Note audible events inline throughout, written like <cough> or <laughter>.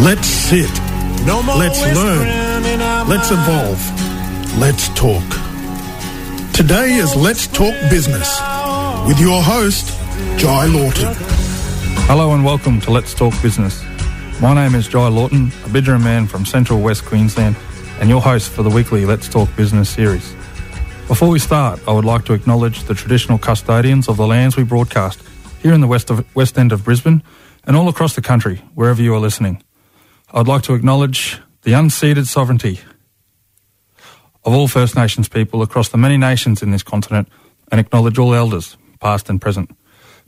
Let's sit. No more Let's learn. whispering in our Let's evolve. Let's talk. Today is Let's Talk Business with your host, Jai Lawton. Hello and welcome to Let's Talk Business. My name is Jai Lawton, a Bidgera man from Central West Queensland, and your host for the weekly Let's Talk Business series. Before we start, I would like to acknowledge the traditional custodians of the lands we broadcast here in the west, of, west end of Brisbane and all across the country, wherever you are listening. I'd like to acknowledge the unceded sovereignty of all First Nations people across the many nations in this continent and acknowledge all elders, past and present.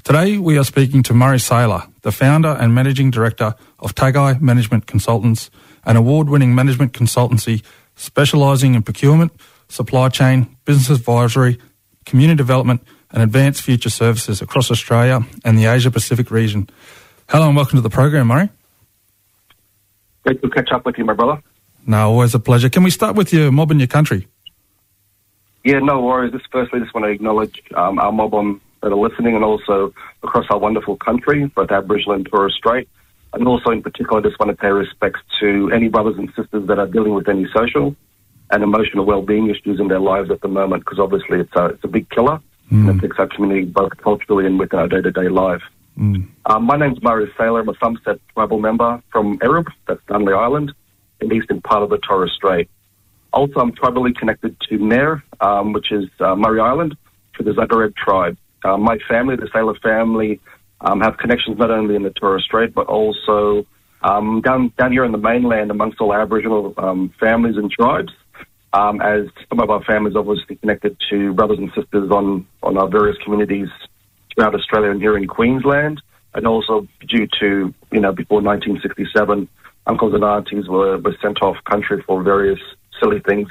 Today, we are speaking to Murray Saylor, the founder and managing director of Tagai Management Consultants, an award winning management consultancy specialising in procurement, supply chain, business advisory, community development, and advanced future services across Australia and the Asia Pacific region. Hello and welcome to the program, Murray. Great to catch up with you, my brother. No, always a pleasure. Can we start with your mob in your country? Yeah, no worries. Just firstly, just want to acknowledge um, our mob on, that are listening and also across our wonderful country, both Aboriginal and Torres Strait. And also, in particular, I just want to pay respects to any brothers and sisters that are dealing with any social and emotional well-being issues in their lives at the moment, because obviously it's a, it's a big killer and it affects our community both culturally and within our day-to-day life. Um, my name's Murray Saylor. I'm a Somerset tribal member from Erub, that's Darnley Island, in the eastern part of the Torres Strait. Also, I'm tribally connected to Nair, um, which is uh, Murray Island, to the Zagareb tribe. Uh, my family, the Saylor family, um, have connections not only in the Torres Strait, but also um, down, down here in the mainland amongst all Aboriginal um, families and tribes. Um, as some of our families obviously connected to brothers and sisters on, on our various communities throughout Australia and here in Queensland, and also due to, you know, before 1967, uncles and aunties were, were sent off country for various silly things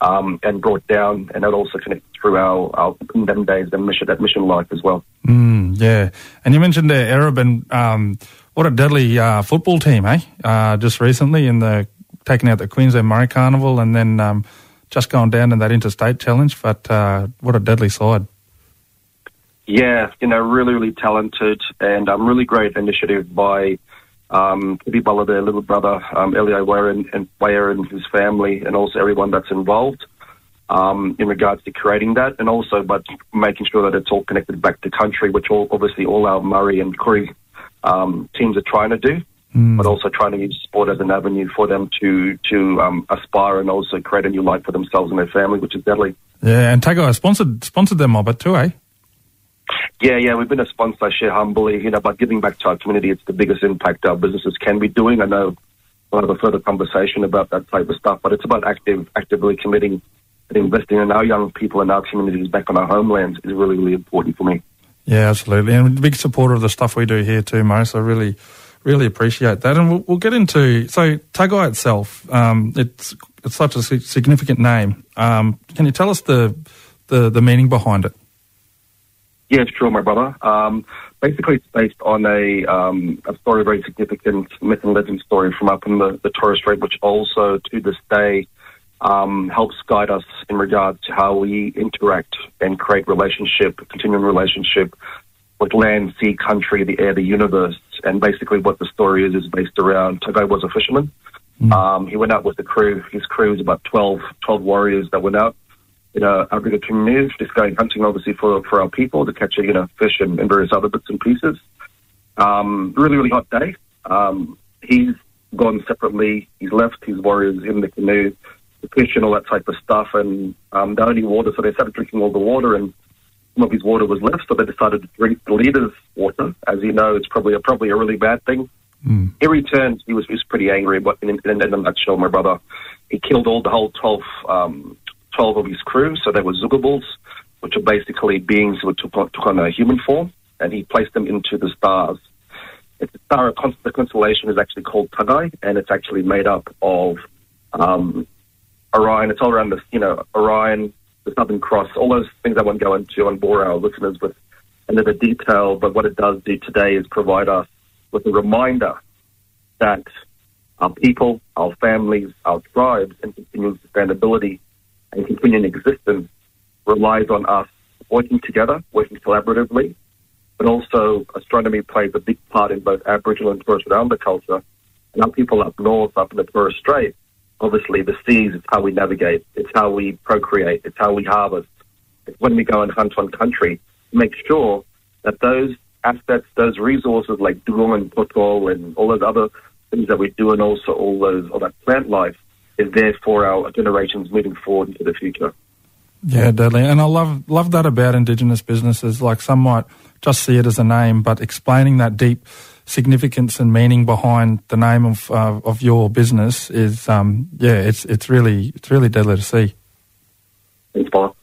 um, and brought down, and that also connected through our, our in them days, the mission, that mission life as well. Mm, yeah. And you mentioned the Erub and um, what a deadly uh, football team, eh? Uh, just recently in the taking out the Queensland Murri Carnival and then um, just going down in that interstate challenge. But uh, what a deadly side. Yeah, you know, really, really talented and um, really great initiative by um, Kibibala, their little brother, um, Elio and, and, and his family, and also everyone that's involved um, in regards to creating that, and also but making sure that it's all connected back to country, which all, obviously all our Murri and Koori um, teams are trying to do, but also trying to use sport as an avenue for them to to um, aspire and also create a new life for themselves and their family, which is deadly. Yeah, and Tagai sponsored sponsored them, Mobbit too, eh? Yeah, yeah, we've been a sponsor, share humbly, you know, but giving back to our community, it's the biggest impact our businesses can be doing. I know we'll have a further conversation about that type of stuff, but it's about active, actively committing and investing in our young people and our communities back on our homelands is really, really important for me. Yeah, absolutely. And a big supporter of the stuff we do here too, Murray. So really, really appreciate that. And we'll, we'll get into, so Tagai itself, um, it's, it's such a significant name. Um, can you tell us the, the, the meaning behind it? Yeah, sure, my brother. Um, basically, it's based on a, um, a story, a very significant myth and legend story from up in the, the Torres Strait, which also to this day um, helps guide us in regards to how we interact and create relationship, continuing relationship with land, sea, country, the air, the universe. And basically, what the story is is based around Tagai was a fisherman. Um, he went out with the crew. His crew was about 12, 12 warriors that went out in a Aboriginal community, just going hunting, obviously, for, for our people to catch, you know, fish and, and various other bits and pieces. Um, really, really hot day. Um, he's gone separately. He's left his warriors in the canoe to fish and all that type of stuff. And um, the only water, so they started drinking all the water, and some of his water was left. So they decided to drink the leader's water. As you know, it's probably a, probably a really bad thing. He returned. He was, he was pretty angry, but in, in, in a nutshell, my brother, he killed all the whole 12, um, 12 of his crew. So they were Zugabals, which are basically beings who took on, took on a human form, and he placed them into the stars. The constellation is actually called Tagai, and it's actually made up of um, Orion. It's all around the, you know, Orion, the Southern Cross, all those things I won't go into and bore our listeners with another detail. But what it does do today is provide us with a reminder that our people, our families, our tribes, and continuing sustainability and continuing existence relies on us working together, working collaboratively, but also astronomy plays a big part in both Aboriginal and Torres Strait Islander culture And our people up north, up in the Torres Strait, obviously the seas is how we navigate. It's how we procreate. It's how we harvest. It's when we go and hunt on country. Make sure that those assets, those resources like durum and potol and all those other things that we do, and also all those all that plant life is there for our generations moving forward into the future. Yeah, deadly. And I love love that about Indigenous businesses. Like some might just see it as a name, but explaining that deep significance and meaning behind the name of uh, of your business is, um, yeah, it's it's really it's really deadly to see. Thanks, Paul.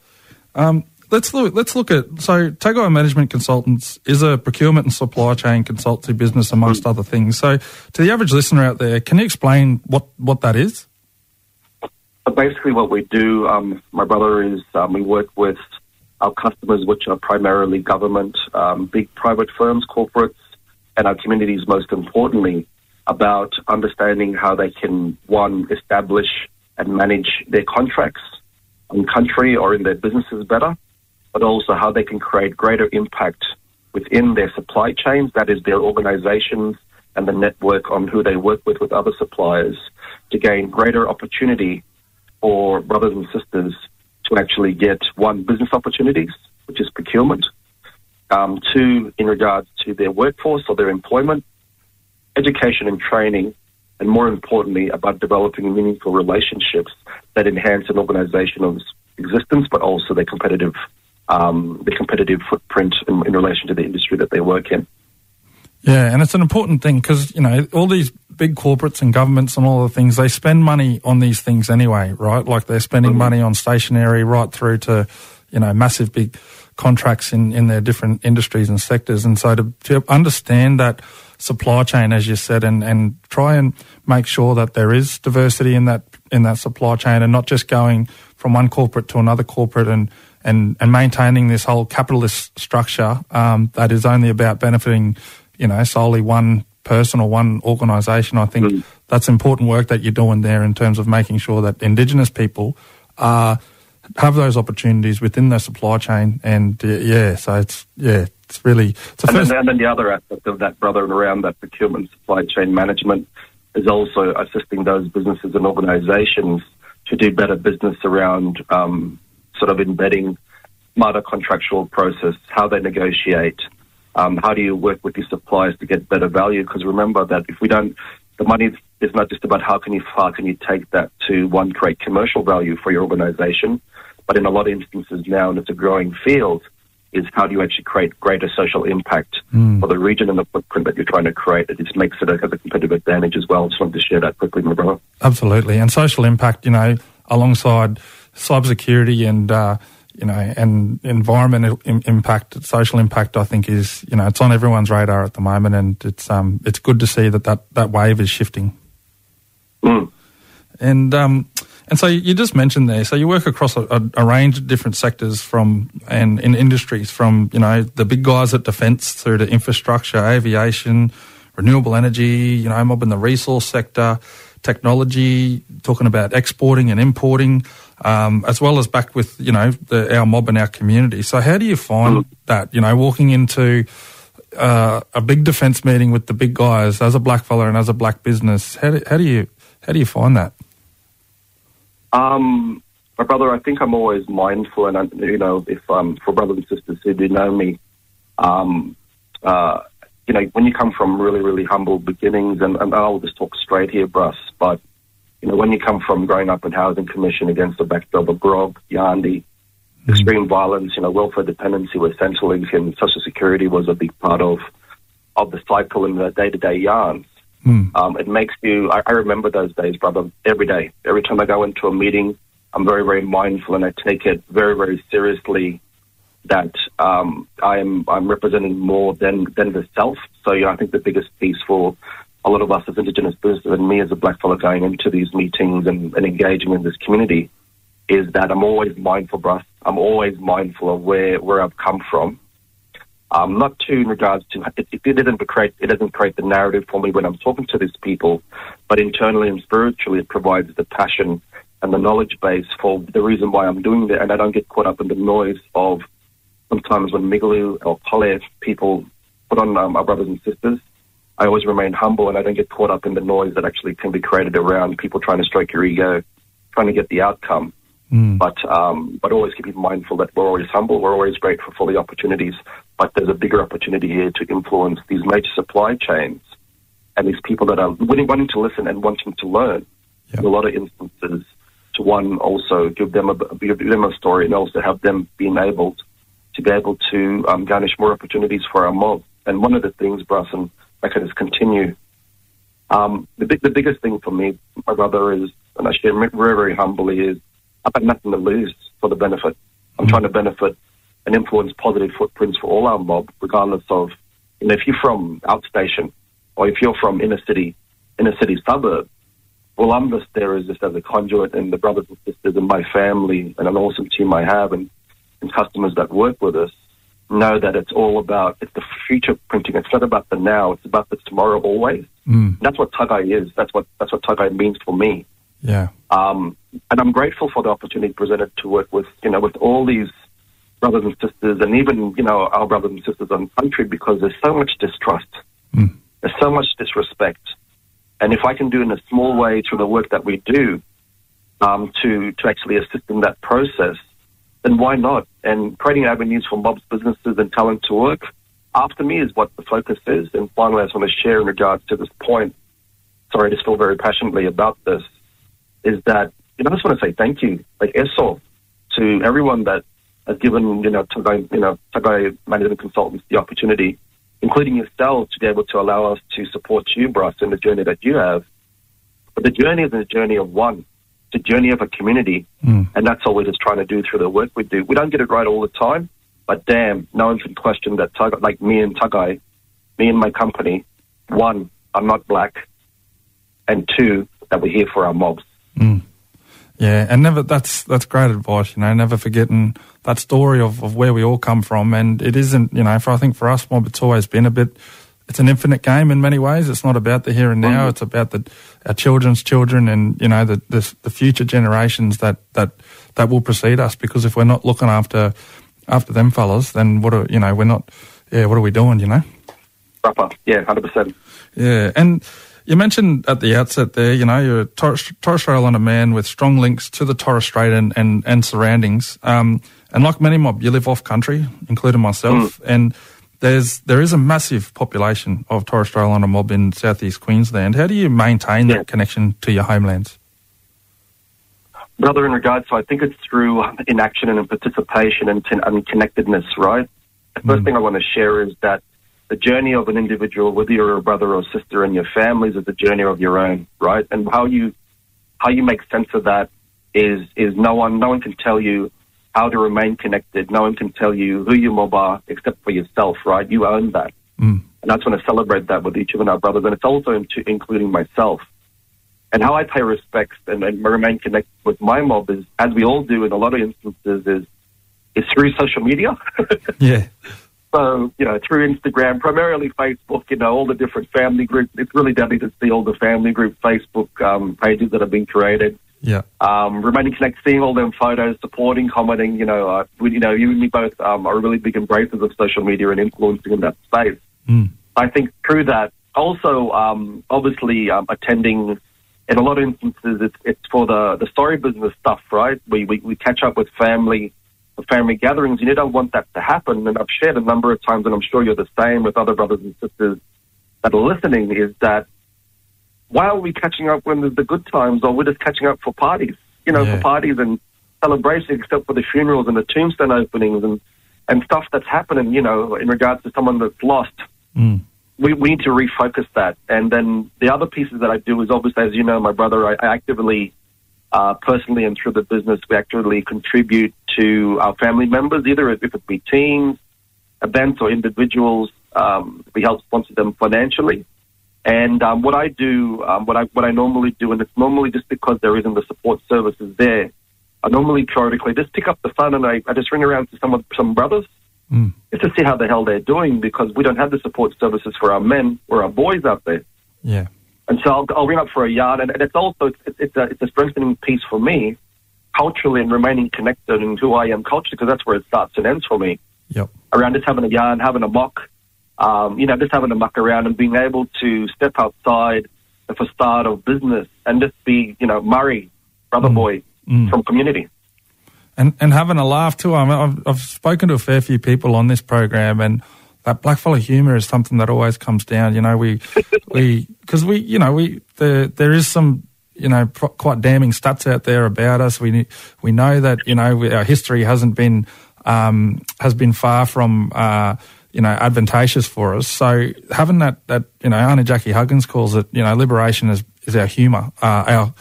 Um, let's look. Let's look at so Tagai Management Consultants is a procurement and supply chain consultancy business, amongst mm. other things. So, to the average listener out there, can you explain what what that is? But basically, what we do, um, my brother is um, we work with our customers, which are primarily government, um, big private firms, corporates, and our communities. Most importantly, about understanding how they can one establish and manage their contracts in country or in their businesses better, but also how they can create greater impact within their supply chains. That is their organizations and the network on who they work with with other suppliers to gain greater opportunity for brothers and sisters to actually get one, business opportunities, which is procurement, um, two, in regards to their workforce or their employment, education and training, and more importantly, about developing meaningful relationships that enhance an organization's existence, but also their competitive, um, the competitive footprint in, in relation to the industry that they work in. Yeah, and it's an important thing because, you know, all these big corporates and governments and all the things, they spend money on these things anyway, right? Like they're spending money on stationery right through to, you know, massive big contracts in, in their different industries and sectors. And so to, to understand that supply chain, as you said, and, and try and make sure that there is diversity in that, in that supply chain and not just going from one corporate to another corporate and, and, and maintaining this whole capitalist structure um, that is only about benefiting you know, solely one person or one organisation. I think mm. that's important work that you're doing there in terms of making sure that Indigenous people are have those opportunities within the supply chain. And uh, yeah, so it's yeah, it's really. It's and, then, and then the other aspect of that, brother, around that procurement supply chain management is also assisting those businesses and organisations to do better business around um, sort of embedding smarter contractual process, how they negotiate, um, how do you work with your suppliers to get better value? Because remember that if we don't, the money is not just about how can you how can you take that to one create commercial value for your organization, but in a lot of instances now, and it's a growing field, is how do you actually create greater social impact mm. for the region and the footprint that you're trying to create. It just makes it a, a competitive advantage as well. Just wanted to share that quickly, my brother. Absolutely, and social impact, you know, alongside cybersecurity and uh, you know, and environmental impact, social impact, I think is, you know, it's on everyone's radar at the moment, and it's um, it's good to see that that, that wave is shifting. Mm. And um, and so you just mentioned there, so you work across a, a, range of different sectors from and in industries, from you know the big guys at defence through to infrastructure, aviation, renewable energy, you know, I'm up in the resource sector, technology, talking about exporting and importing um, as well as back with you know the, our mob and our community. So how do you find mm. that? You know, walking into uh, a big defence meeting with the big guys as a black fella and as a black business. How do, how do you how do you find that? Um, my brother, I think I'm always mindful, and you know, if um, for brothers and sisters who do know me, um, uh, you know, when you come from really, really humble beginnings, and, and I'll just talk straight here, Bruss, but you know, when you come from growing up in housing commission against the backdrop of grog, yandi, mm-hmm. extreme violence, you know, welfare dependency where Centrelink and Social Security was a big part of of the cycle and the day to day yarns. Mm. Um, it makes you. I, I remember those days, brother, every day. Every time I go into a meeting, I'm very, very mindful, and I take it very, very seriously that um, I'm I'm representing more than than the self. So, you know, I think the biggest piece for a lot of us as Indigenous business and me as a black fellow going into these meetings and, and engaging in this community is that I'm always mindful, Bruss. I'm always mindful of where, where I've come from. Um, not too in regards to it, it doesn't create it doesn't create the narrative for me when I'm talking to these people, but internally and spiritually it provides the passion and the knowledge base for the reason why I'm doing that, and I don't get caught up in the noise of sometimes when Migaloo or Kole people put on um, our brothers and sisters I always remain humble and I don't get caught up in the noise that actually can be created around people trying to stroke your ego, trying to get the outcome. Mm. But um, but always keep mindful that we're always humble, we're always grateful for the opportunities, but there's a bigger opportunity here to influence these major supply chains and these people that are willing, wanting to listen and wanting to learn. Yep. In a lot of instances, to one also give them a give them a story and also have them be enabled to be able to um, garnish more opportunities for our mob. And one of the things, Brass, and I can just continue. Um, the big, the biggest thing for me, my brother, is, and I share very, very humbly, is I've got nothing to lose for the benefit. I'm trying to benefit and influence positive footprints for all our mob, regardless of, you know, if you're from outstation or if you're from inner city, inner city suburb, well, I'm just there as just as a conduit and the brothers and sisters and my family and an awesome team I have and, and customers that work with us know that it's all about, it's the future printing. It's not about the now. It's about the tomorrow always. Mm. That's what Tagai is. That's what, that's what Tagai means for me. Yeah. Um, and I'm grateful for the opportunity presented to work with, you know, with all these brothers and sisters and even, you know, our brothers and sisters on country because there's so much distrust. Mm. There's so much disrespect. And if I can do in a small way through the work that we do um, to, to actually assist in that process, then why not? And creating avenues for mobs, businesses, and talent to work after me is what the focus is. And finally, I just want to share in regards to this point. Sorry, I just feel very passionately about this. Is that you know, I just want to say thank you, like ESOL, to everyone that has given you know Tagai, you know Tagai management consultants the opportunity, including yourself, to be able to allow us to support you, Bryce, in the journey that you have. But the journey is a journey of one. A journey of a community. Mm. And that's all we're just trying to do through the work we do. We don't get it right all the time, but damn, no one can question that Tagai, like me and Tagai, me and my company, one, I'm not black, and two, that we're here for our mobs. Mm. Yeah, and never that's that's great advice, you know, never forgetting that story of, of where we all come from and it isn't, you know, for I think for us mob it's always been a bit it's an infinite game in many ways. It's not about the here and now. It's about the our children's children and you know the, the the future generations that that that will precede us. Because if we're not looking after after them fellas, then what are you know we're not. Yeah, what are we doing? You know. Proper. Yeah, 100%. Yeah, and you mentioned at the outset there, you know, you're a Torres, Torres Strait Islander man with strong links to the Torres Strait and, and, and surroundings. Um, and like many mob, you live off country, including myself, and there's there is a massive population of Torres Strait Islander mob in southeast Queensland. How do you maintain Yeah. that connection to your homelands? Brother, in regards so I think it's through inaction and participation and, and connectedness, right? The first Mm. thing I want to share is that the journey of an individual, whether you're a brother or sister in your families, is a journey of your own, right? And how you how you make sense of that is is no one no one can tell you how to remain connected. No one can tell you who your mob are except for yourself, right? You own that. Mm. And I just want to celebrate that with each of our brothers, and it's also into, including myself. And how I pay respects and, and remain connected with my mob is, as we all do in a lot of instances, is is through social media. <laughs> Yeah, so you know, through Instagram, primarily Facebook. You know, all the different family groups. It's really deadly to see all the family group Facebook um, pages that have been created yeah, um, remaining connected, seeing all them photos, supporting, commenting. You know, uh, we, you know, you and me both um, are really big embracers of social media and influencing in that space. mm. I think through that, also um, obviously um, attending. In a lot of instances, it's, it's for the, the story business stuff, right? We, we we catch up with family, family gatherings, and you don't want that to happen. And I've shared a number of times, and I'm sure you're the same with other brothers and sisters that are listening. Is that why are we catching up when there's the good times, or we're just catching up for parties? You know, Yeah. for parties and celebrations, except for the funerals and the tombstone openings and and stuff that's happening. You know, in regards to someone that's lost Mm. we, we need to refocus that. And then the other pieces that I do is obviously, as you know, my brother, I, I actively, uh, personally and through the business, we actively contribute to our family members, either if it be teams, events, or individuals. Um, we help sponsor them financially. And um, what I do, um, what I what I normally do, and it's normally just because there isn't the support services there. I normally periodically just pick up the phone and I, I just ring around to some of some brothers Mm. just to see how the hell they're doing because we don't have the support services for our men or our boys out there. yeah, And so I'll, I'll ring up for a yard, and, and it's also it's, it's a it's a strengthening piece for me, culturally and remaining connected and who I am culturally because that's where it starts and ends for me. yep, Around just having a yarn, having a mock, um, you know, just having a muck around and being able to step outside the facade of business and just be, you know, Murray, brother Mm. boy Mm. from community. and and having a laugh too. I mean, I've, I've spoken to a fair few people on this program, and that blackfellow humour is something that always comes down. You know, we <laughs> we because we you know we the there is some you know pro- quite damning stats out there about us. We we know that you know we, our history hasn't been um, has been far from. Uh, you know, advantageous for us. So having that, that you know, Auntie Jackie Huggins calls it, you know, liberation is, is our humour. Uh, our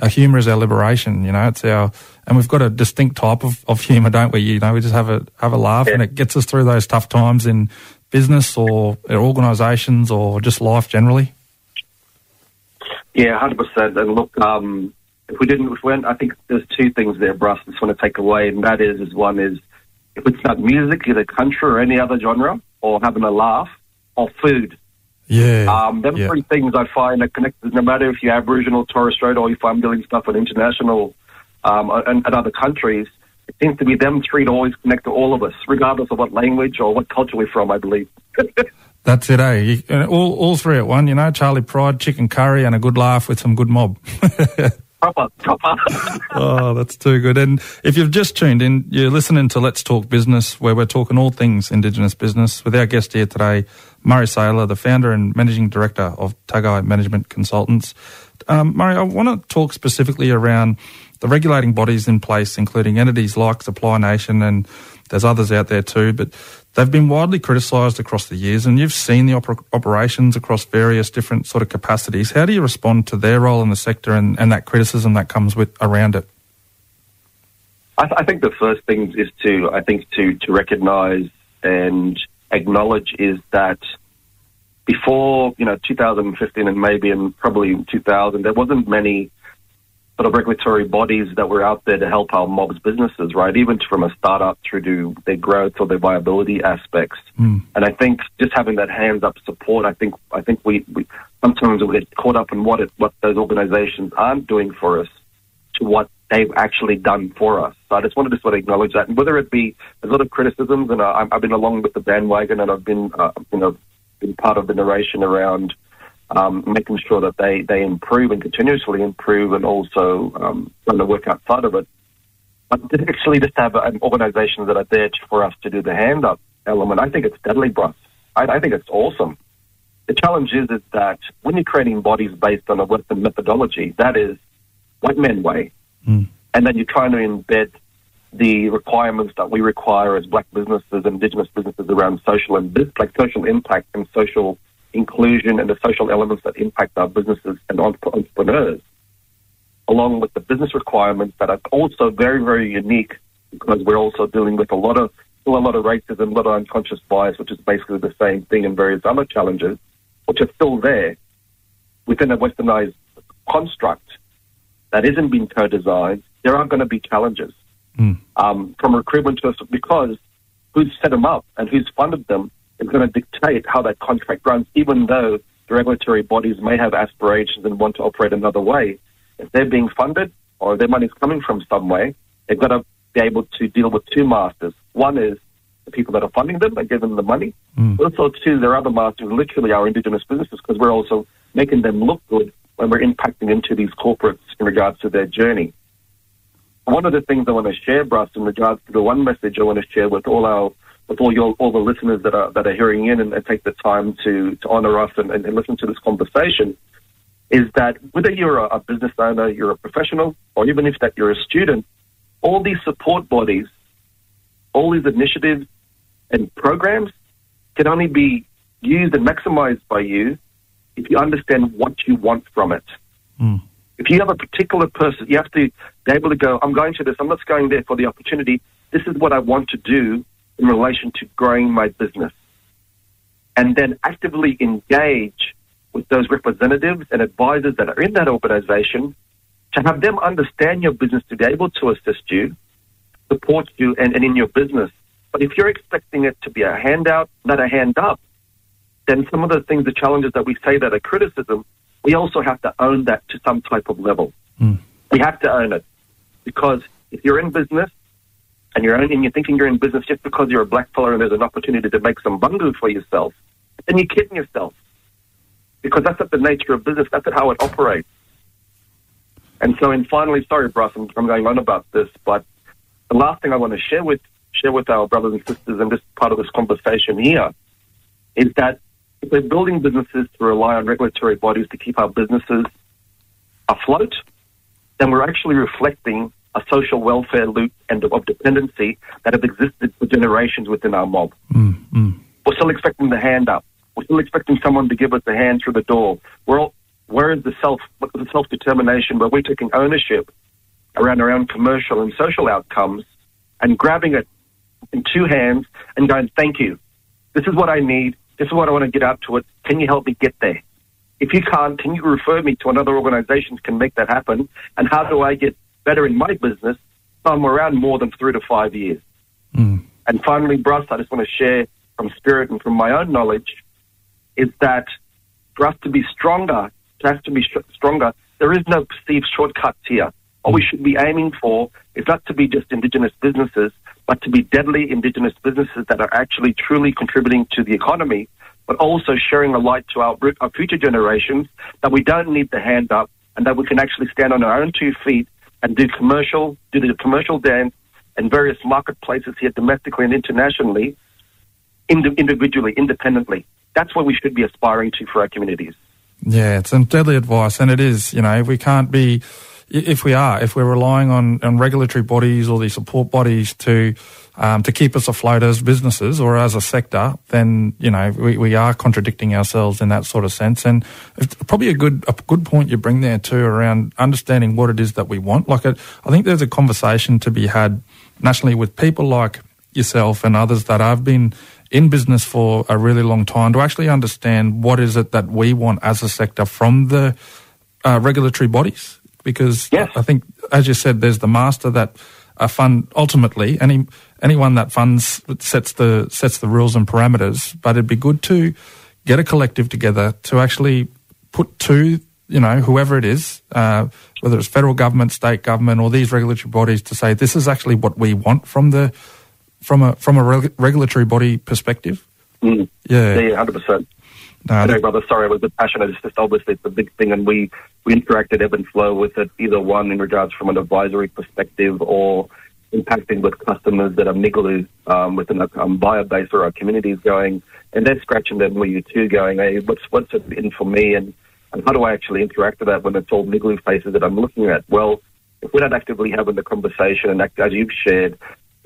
our humour is our liberation. You know, it's our, and we've got a distinct type of, of humour, don't we? You know, we just have a have a laugh, and it gets us through those tough times in business or organisations or just life generally. Yeah, hundred percent. And look, um, if we didn't, if we went, I think there's two things there, Bruce. I just want to take away, and that is, is one is if it's not music, either country or any other genre, or having a laugh, or food. Yeah, Um, them yeah. three things I find are connected. No matter if you're Aboriginal, Torres Strait, or if I'm doing stuff in international um, and, and other countries, it seems to be them three to always connect to all of us, regardless of what language or what culture we're from. I believe. <laughs> That's it, eh? You, uh, all all three at one. You know, Charley Pride, chicken curry, and a good laugh with some good mob. <laughs> proper, proper. <laughs> oh, that's too good. And if you've just tuned in, you're listening to Let's Talk Business, where we're talking all things Indigenous business with our guest here today, Murray Saylor, the founder and managing director of Tagai Management Consultants. Um, Murray, I want to talk specifically around the regulating bodies in place, including entities like Supply Nation, and there's others out there too, but they've been widely criticised across the years, and you've seen the oper- operations across various different sort of capacities. How do you respond to their role in the sector and, and that criticism that comes with around it? I, th- I think the first thing is to, I think, to, to recognise and acknowledge is that before, you know, 2015 and maybe in probably 2000, there wasn't many sort of regulatory bodies that were out there to help our mobs businesses, right? Even from a startup through to their growth or their viability aspects. Mm. And I think just having that hands up support, I think, I think we, we sometimes we get caught up in what it, what those organisations aren't doing for us to what they've actually done for us. So I just wanted to sort of acknowledge that. And whether it be a lot of criticisms, and I, I've been along with the bandwagon, and I've been, uh, you know, been part of the narration around um, making sure that they, they improve and continuously improve, and also um, trying to work outside of it. But to actually just have an organization that are there for us to do the hand up element, I think it's deadly, Bruce. I, I think it's awesome. The challenge is, is that when you're creating bodies based on a Western methodology, that is white men way, Mm. and then you're trying to embed the requirements that we require as black businesses, indigenous businesses around social and like social impact and social inclusion and the social elements that impact our businesses and entrepreneurs, along with the business requirements that are also very, very unique because we're also dealing with a lot of still a lot of racism, a lot of unconscious bias, which is basically the same thing and various other challenges, which are still there within a westernized construct that isn't being co-designed, there are going to be challenges Mm. um, from recruitment to because who's set them up and who's funded them is going to dictate how that contract runs, even though the regulatory bodies may have aspirations and want to operate another way. If they're being funded or their money's coming from some way, they've got to be able to deal with two masters. One is the people that are funding them and giving them the money. Mm. Also, two, their other masters literally are indigenous businesses because we're also making them look good when we're impacting into these corporates in regards to their journey. One of the things I want to share, Bruce, in regards to the one message I want to share with all our with all your all the listeners that are that are hearing in and, and take the time to to honor us and, and, and listen to this conversation, is that whether you're a, a business owner, you're a professional, or even if that you're a student, all these support bodies, all these initiatives and programs can only be used and maximized by you if you understand what you want from it. Mm. If you have a particular person, you have to be able to go, I'm going to this, I'm not going there for the opportunity. This is what I want to do in relation to growing my business. And then actively engage with those representatives and advisors that are in that organization to have them understand your business to be able to assist you, support you, and, and in your business. But if you're expecting it to be a handout, not a hand up, then some of the things, the challenges that we say that are criticism, we also have to own that to some type of level. Mm. We have to own it because if you're in business and you're you're thinking you're in business just because you're a black fellow and there's an opportunity to make some bungu for yourself, then you're kidding yourself. Because that's not the nature of business. That's not how it operates. And so, and finally, sorry, Bryce, I'm, I'm going on about this, but the last thing I want to share with share with our brothers and sisters and just part of this conversation here is that if we're building businesses to rely on regulatory bodies to keep our businesses afloat, then we're actually reflecting a social welfare loop and of dependency that have existed for generations within our mob. Mm, mm. We're still expecting the hand up. We're still expecting someone to give us a hand through the door. We're all, where is the self the self determination where we're taking ownership around our own commercial and social outcomes and grabbing it in two hands and going, Thank you. This is what I need. This is what I want to get out to it. Can you help me get there? If you can't, can you refer me to another organization that can make that happen? And how do I get better in my business? I'm around more than three to five years. Mm. And finally, Bruce, I just want to share from spirit and from my own knowledge is that for us to be stronger, to have to be sh- stronger, there is no perceived shortcuts here. What we should be aiming for is not to be just Indigenous businesses, but to be deadly Indigenous businesses that are actually truly contributing to the economy, but also sharing a light to our, our future generations that we don't need the hand up and that we can actually stand on our own two feet and do commercial, do the commercial dance in various marketplaces here domestically and internationally, individually, independently. That's what we should be aspiring to for our communities. Yeah, it's some deadly advice, and it is. You know, if we can't be if we are, if we're relying on, on regulatory bodies or these support bodies to um, to keep us afloat as businesses or as a sector, then you know we, we are contradicting ourselves in that sort of sense. And it's probably a good a good point you bring there too around understanding what it is that we want. Like a, I think there's a conversation to be had nationally with people like yourself and others that I've been in business for a really long time to actually understand what is it that we want as a sector from the uh, regulatory bodies because yes. I think, as you said, there's the master that a fund ultimately any anyone that funds sets the sets the rules and parameters. But it'd be good to get a collective together to actually put to you know whoever it is, uh, whether it's federal government, state government, or these regulatory bodies, to say this is actually what we want from the from a from a reg- regulatory body perspective. Mm. Yeah, yeah, hundred percent. No, Sorry, brother. Sorry, I was a passion. It's just obviously it's a big thing, and we we interacted ebb and flow with it. Either one in regards from an advisory perspective, or impacting with customers that are niggly um, within a um, buyer base or our communities going, and they're scratching their you too, going, hey, what's what's it in for me, and and how do I actually interact with that when it's all niggly faces that I'm looking at? Well, if we're not actively having the conversation, and as you've shared,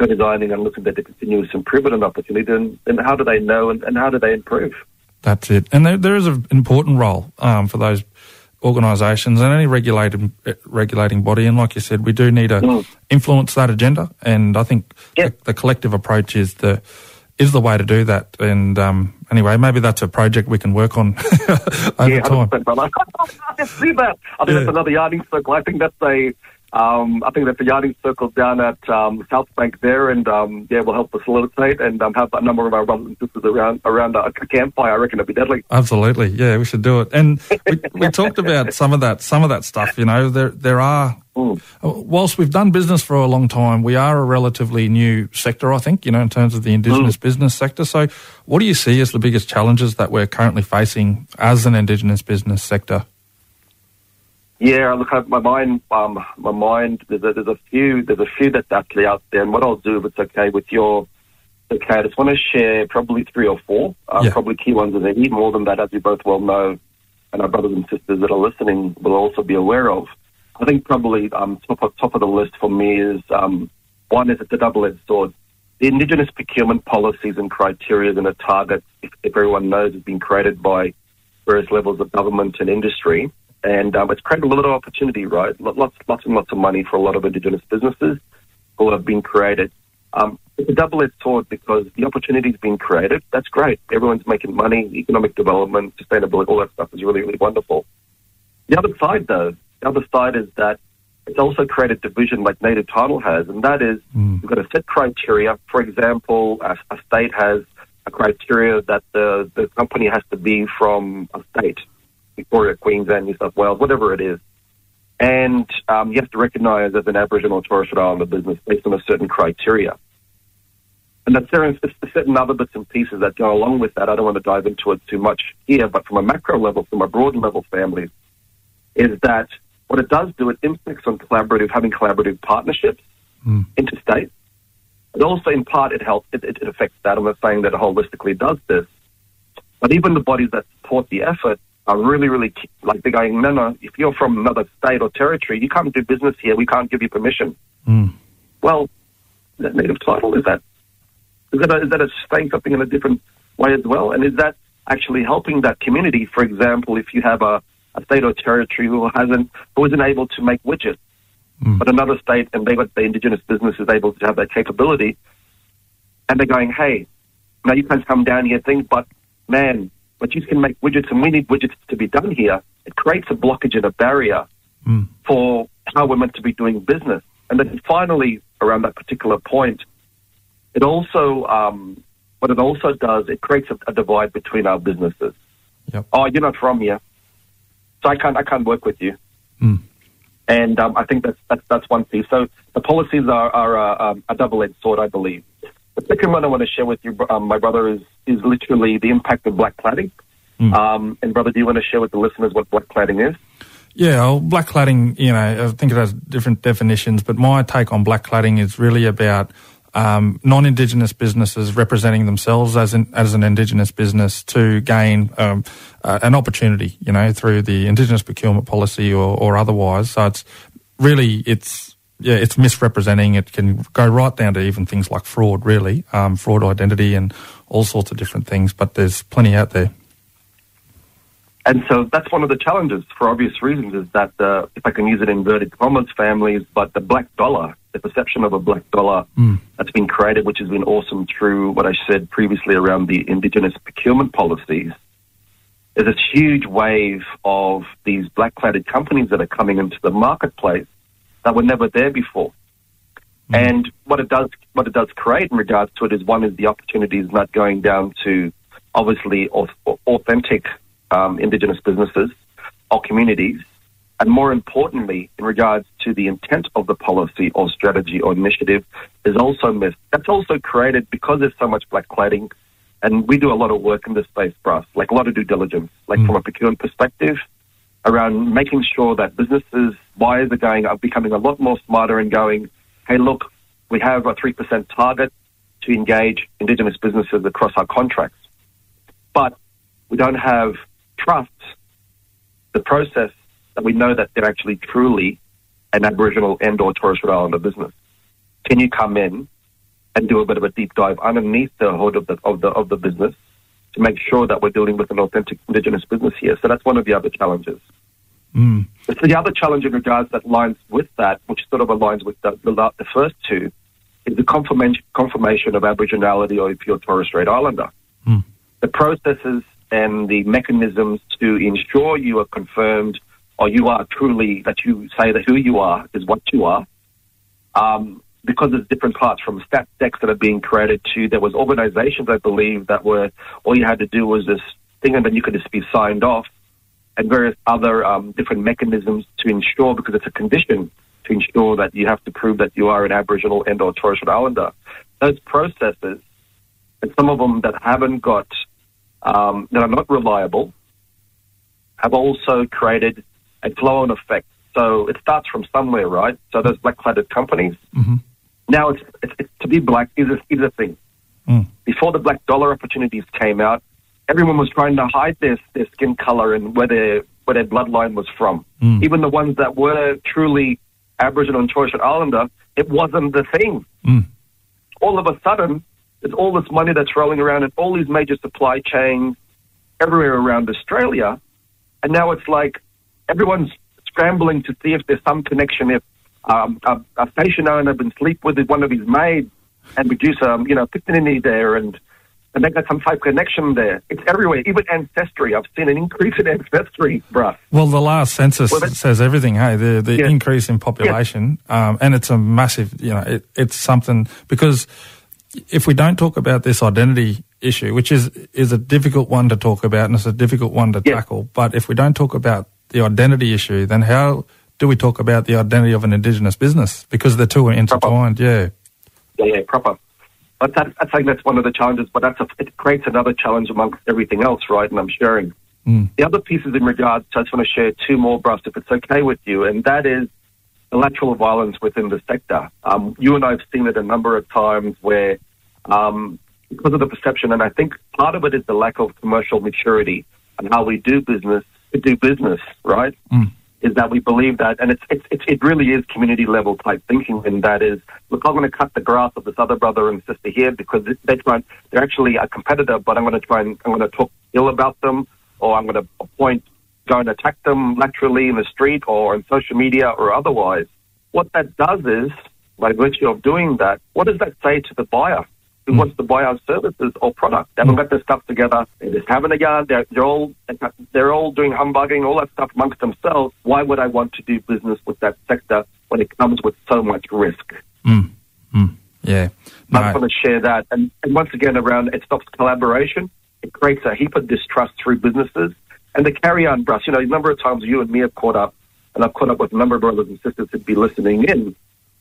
designing and looking at the continuous improvement opportunity, then, then how do they know and, and how do they improve? That's it. And there, there is an important role um, for those organisations and any regulated regulating body. And like you said, we do need to mm. influence that agenda. And I think yep. the, the, collective approach is the is the way to do that. And um, anyway, maybe that's a project we can work on <laughs> over yeah, time. <laughs> That. I think yeah. that's another yarning circle. I think that's a um, I think that the yarning circle down at um, South Bank there, and um, yeah, will help facilitate and um, have a number of our brothers and sisters around around a campfire. I reckon it'd be deadly. Absolutely, yeah, we should do it. And we, <laughs> we talked about some of that, some of that stuff. You know, there there are. Mm. Whilst we've done business for a long time, we are a relatively new sector, I think, you know, in terms of the Indigenous mm. business sector. So, what do you see as the biggest challenges that we're currently facing as an Indigenous business sector? Yeah, look, my mind, um, my mind. There's a, there's a few, there's a few that's actually out there. And what I'll do, if it's okay with your, okay, I just want to share probably three or four, uh, yeah. probably key ones. And even more than that, as you both well know, and our brothers and sisters that are listening will also be aware of. I think probably um, top of top of the list for me is um, one is it's a double-edged sword. The Indigenous procurement policies and criteria and a target, if, if everyone knows, has been created by various levels of government and industry and um, it's created a lot of opportunity, right? Lots, lots and lots of money for a lot of Indigenous businesses who have been created. Um, it's a double-edged sword because the opportunity's been created. That's great. Everyone's making money, economic development, sustainability, all that stuff is really, really wonderful. The other side, though, the other side is that it's also created division like native title has, and that is mm. you've got a set criteria. For example, a, a state has a criteria that the, the company has to be from a state Victoria, Queensland, New South Wales, whatever it is. And um, you have to recognise as an Aboriginal or Torres Strait Islander business based on a certain criteria. And that's there are certain other bits and pieces that go along with that. I don't want to dive into it too much here, but from a macro level, from a broad level, families, is that what it does do, it impacts on collaborative, having collaborative partnerships mm. interstate. But also, in part, it helps, it, it affects that. I'm not saying that it holistically does this. But even the bodies that support the effort are really, really, like they're going, no, no, if you're from another state or territory, you can't do business here. We can't give you permission. Mm. Well, that native title, is that, is that, a, is that a saying something in a different way as well? And is that actually helping that community? For example, if you have a, a state or territory who hasn't, who isn't able to make widgets, mm. but another state and they got the indigenous business is able to have that capability, and they're going, hey, now you can't come down here, things, but man, but you can make widgets and we need widgets to be done here. It creates a blockage and a barrier mm. for how we're meant to be doing business. And then finally, around that particular point, it also, um, what it also does, it creates a, a divide between our businesses. Yep. Oh, you're not from here so I can't I can't work with you. Mm. And um, I think that's, that's that's one piece. So the policies are, are uh, um, a double-edged sword, I believe. The second one I want to share with you, um, my brother, is is literally the impact of black cladding. Mm. Um, and brother, do you want to share with the listeners what black cladding is? Yeah, well, black cladding, you know, I think it has different definitions, but my take on black cladding is really about um, non-indigenous businesses representing themselves as an as an indigenous business to gain um, uh, an opportunity, you know, through the indigenous procurement policy or, or otherwise. So it's really it's yeah, it's misrepresenting. It can go right down to even things like fraud, really, um, fraud identity, and all sorts of different things. But there's plenty out there. And so that's one of the challenges, for obvious reasons, is that uh, if I can use it in inverted commas, families, but the black dollar, the perception of a black dollar mm. that's been created, which has been awesome through what I said previously around the indigenous procurement policies, is this huge wave of these black cladded companies that are coming into the marketplace that were never there before. Mm. And what it does, what it does create in regards to it is one is the opportunities not going down to obviously authentic um, Indigenous businesses or communities, and more importantly, in regards to the intent of the policy or strategy or initiative, is also missed. That's also created because there's so much black cladding, and we do a lot of work in this space for us, like a lot of due diligence, like mm. from a procurement perspective, around making sure that businesses, buyers are going, are becoming a lot more smarter and going, hey, look, we have a 3% target to engage Indigenous businesses across our contracts. But we don't have trust the process that we know that they're actually truly an Aboriginal and or Torres Strait Islander business. Can you come in and do a bit of a deep dive underneath the hood of the of the of the business to make sure that we're dealing with an authentic Indigenous business here? So that's one of the other challenges. Mm. It's the other challenge in regards that lines with that, which sort of aligns with the, the, the first two, is the confirmation, confirmation of Aboriginality or if you're Torres Strait Islander. Mm. The processes and the mechanisms to ensure you are confirmed or you are truly, that you say that who you are is what you are. Um, because there's different parts from stat decs that are being created to, there was organizations, I believe, that were, all you had to do was this thing and then you could just be signed off and various other um, different mechanisms to ensure, because it's a condition, to ensure that you have to prove that you are an Aboriginal and or Torres Strait Islander. Those processes, and some of them that haven't got um, that are not reliable have also created a flow-on effect. So it starts from somewhere, right? So those black-cladded companies. Mm-hmm. Now, it's, it's, it's, to be black is a, is a thing. Mm. Before the black dollar opportunities came out, everyone was trying to hide their, their skin color and where their, where their bloodline was from. Mm. Even the ones that were truly Aboriginal and Torres Strait Islander, it wasn't the thing. Mm. All of a sudden, there's all this money that's rolling around and all these major supply chains everywhere around Australia. And now it's like everyone's scrambling to see if there's some connection. If um, a, a, station owner been sleep with one of his maids and produce a um, you know pickaninny there and and they got some type of connection there. It's everywhere, even ancestry. I've seen an increase in <laughs> ancestry, bruh. Well, the last census well, says everything. Hey, the the yeah. increase in population, yeah. um, and it's a massive. You know, it, it's something because if we don't talk about this identity issue, which is is a difficult one to talk about and it's a difficult one to yeah. tackle, but if we don't talk about the identity issue, then how do we talk about the identity of an Indigenous business? Because the two are intertwined. Proper. Yeah. Yeah, yeah, proper. But that, I think that's one of the challenges, but that's a, it creates another challenge amongst everything else, right? And I'm sharing. Mm. The other pieces in regards, to, I just want to share two more, Bruce, if it's okay with you, and that is lateral violence within the sector. Um, you and I have seen it a number of times where, um, because of the perception, and I think part of it is the lack of commercial maturity and how we do business, do business, right? Mm. Is that we believe that, and it's, it's, it's, it really is community level type thinking, and that is, look, I'm going to cut the grass of this other brother and sister here because they try, they're actually a competitor, but I'm going to try and I'm going to talk ill about them, or I'm going to appoint go and attack them laterally in the street or on social media or otherwise. What that does is, by virtue of doing that, what does that say to the buyer who Mm. wants to buy our services or product? They haven't got their stuff together. They're just having a yarn. They're, they're all they're all doing humbugging, all that stuff amongst themselves. Why would I want to do business with that sector when it comes with so much risk? Mm. Mm. Yeah. I No. just want to share that. And, and once again, around it stops collaboration. It creates a heap of distrust through businesses. And the carry on, Bruce, you know, a number of times you and me have caught up, and I've caught up with a number of brothers and sisters who'd be listening in.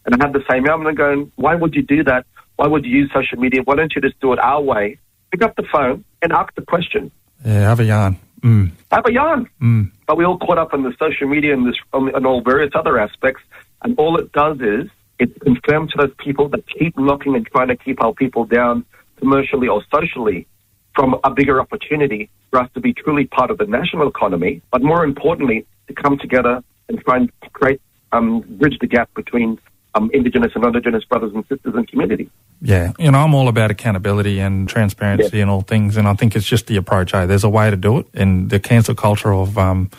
And I had the same element going, why would you do that? Why would you use social media? Why don't you just do it our way? Pick up the phone and ask the question. Yeah, have a yarn. Mm. Have a yarn. Mm. But we all caught up in the social media and, this, and all various other aspects. And all it does is it confirms to those people that keep knocking and trying to keep our people down commercially or socially from a bigger opportunity for us to be truly part of the national economy, but more importantly, to come together and try and create, um, bridge the gap between um, Indigenous and non-Indigenous brothers and sisters and community. Yeah, you know, I'm all about accountability and transparency and all things, and I think it's just the approach. Eh? There's a way to do it, and the cancel culture of um,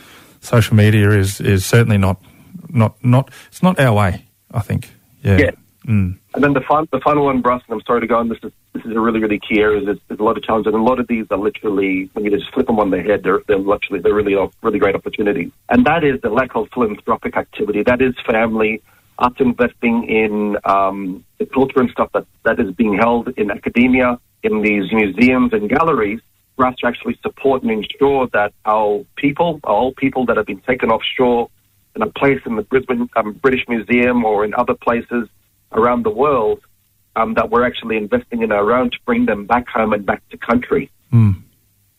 social media is is certainly not not not it's not our way. I think. Yeah. Yeah. Mm. And then the, fin- the final one, Bruce, and I'm sorry to go on, this is, this is a really, really key area. There's, there's a lot of challenges, and a lot of these are literally, when you just flip them on their head, they're, they're literally, they're really, really great opportunities. And that is the lack of philanthropic activity. That is family, us investing in um, the culture and stuff that, that is being held in academia, in these museums and galleries, for us to actually support and ensure that our people, our old people that have been taken offshore in a place in the Brisbane um, British Museum or in other places around the world, um, that we're actually investing in our own to bring them back home and back to country. Mm.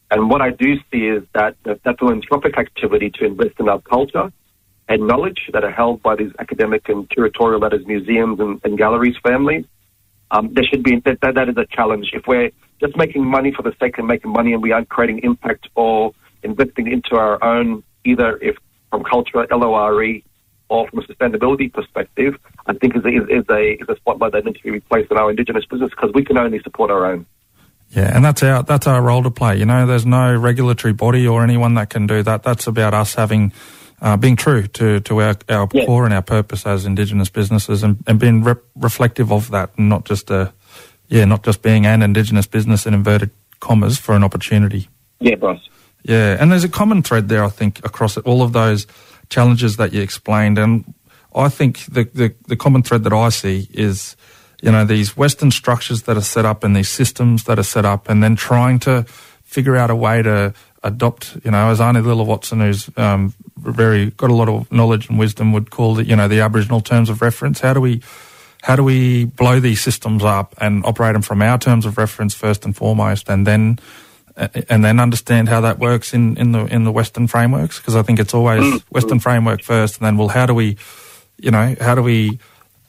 And what I do see is that that, that philanthropic activity to invest in our culture and knowledge that are held by these academic and curatorial, that is museums and, and galleries families, um, there should be that, that, that is a challenge. If we're just making money for the sake of making money and we aren't creating impact or investing into our own, either if from culture, LORE, or from a sustainability perspective, I think is is, is a is a spotlight that needs to be replaced in our Indigenous business because we can only support our own. Yeah, and that's our that's our role to play. You know, there's no regulatory body or anyone that can do that. That's about us having uh, being true to to our, our Yeah. core and our purpose as Indigenous businesses, and, and being rep- reflective of that, and not just a yeah, not just being an Indigenous business in inverted commas for an opportunity. Yeah, boss. Yeah, and there's a common thread there, I think, across all of those challenges that you explained. And I think the, the, the common thread that I see is, you know, these Western structures that are set up and these systems that are set up, and then trying to figure out a way to adopt, you know, as Aunty Lilla Watson, who's um, very got a lot of knowledge and wisdom, would call it, you know, the Aboriginal terms of reference. How do we how do we blow these systems up and operate them from our terms of reference first and foremost, and then and then understand how that works in, in the in the Western frameworks? Because I think it's always Western framework first, and then well, how do we, you know, how do we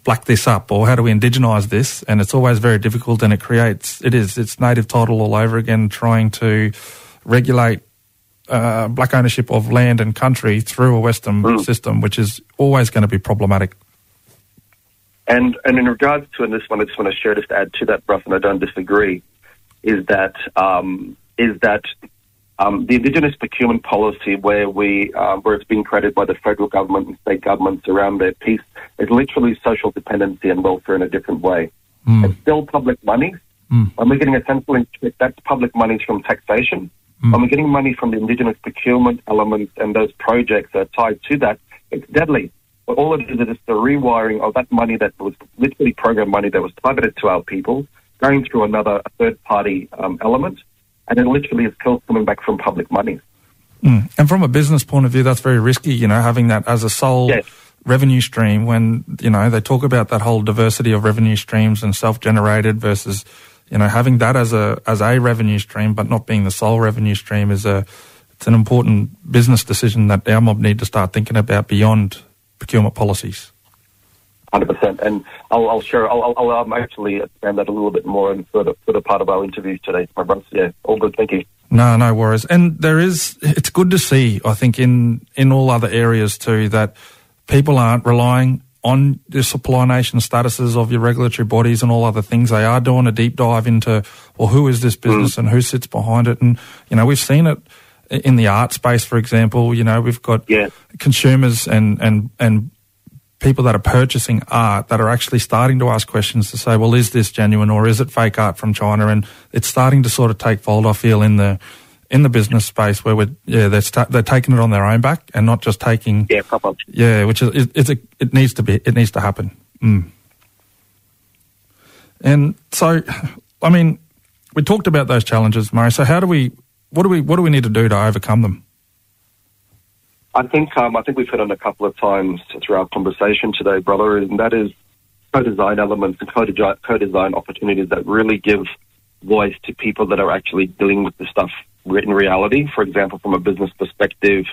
black this up or how do we indigenize this? And it's always very difficult, and it creates it is it's native title all over again, trying to regulate uh, black ownership of land and country through a Western system, which is always going to be problematic. And and in regards to and this one, I just want to share just to add to that, Bruce, and I don't disagree, is that um, is that um, the Indigenous procurement policy, where we uh, where it's being created by the federal government and state governments around their piece, is literally social dependency and welfare in a different way. It's still public money. When we're getting a essentially that's public monies from taxation. When we're getting money from the Indigenous procurement elements and those projects that are tied to that, it's deadly. But all it is is just the rewiring of that money that was literally program money that was targeted to our people, going through another third party um, element, and it literally is still coming back from public money. Mm. And from a business point of view, that's very risky, you know, having that as a sole Yes. revenue stream when you know they talk about that whole diversity of revenue streams and self-generated versus you know having that as a as a revenue stream but not being the sole revenue stream is a it's an important business decision that our mob need to start thinking about beyond procurement policies. Hundred percent, and I'll, I'll share. I'll, I'll um, actually expand that a little bit more in further further part of our interview today, my brothers. Yeah, all good. Thank you. No, no worries. And there is. It's good to see. I think in in all other areas too that people aren't relying on the supply nation statuses of your regulatory bodies and all other things. They are doing a deep dive into well, who is this business mm. and who sits behind it. And you know, we've seen it in the art space, for example. You know, we've got yeah. consumers and and and people that are purchasing art that are actually starting to ask questions to say, well, is this genuine or is it fake art from China? And it's starting to sort of take fold. I feel in the in the business space where we're yeah they're sta- they're taking it on their own back and not just taking yeah proper yeah which is it, it's a it needs to be it needs to happen. Mm. And so, I mean, we talked about those challenges, Murray. So how do we what do we what do we need to do to overcome them? I think um, I think we've hit on a couple of times through our conversation today, brother, and that is co-design elements and co-design opportunities that really give voice to people that are actually dealing with the stuff in reality. For example, from a business perspective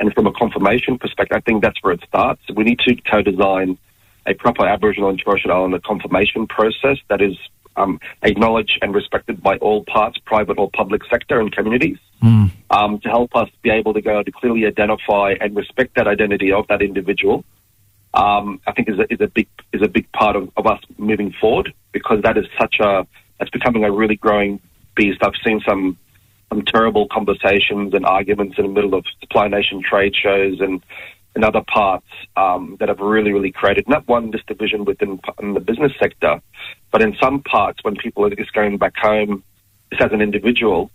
and from a confirmation perspective, I think that's where it starts. We need to co-design a proper Aboriginal and Torres Strait Islander confirmation process that is um, acknowledged and respected by all parts, private or public sector and communities, mm. um, to help us be able to go to clearly identify and respect that identity of that individual. Um, I think is a, is a big is a big part of, of us moving forward because that is such a that's becoming a really growing beast. I've seen some some terrible conversations and arguments in the middle of supply nation trade shows and in other parts um, that have really, really created not one this division within in the business sector, but in some parts when people are just going back home just as an individual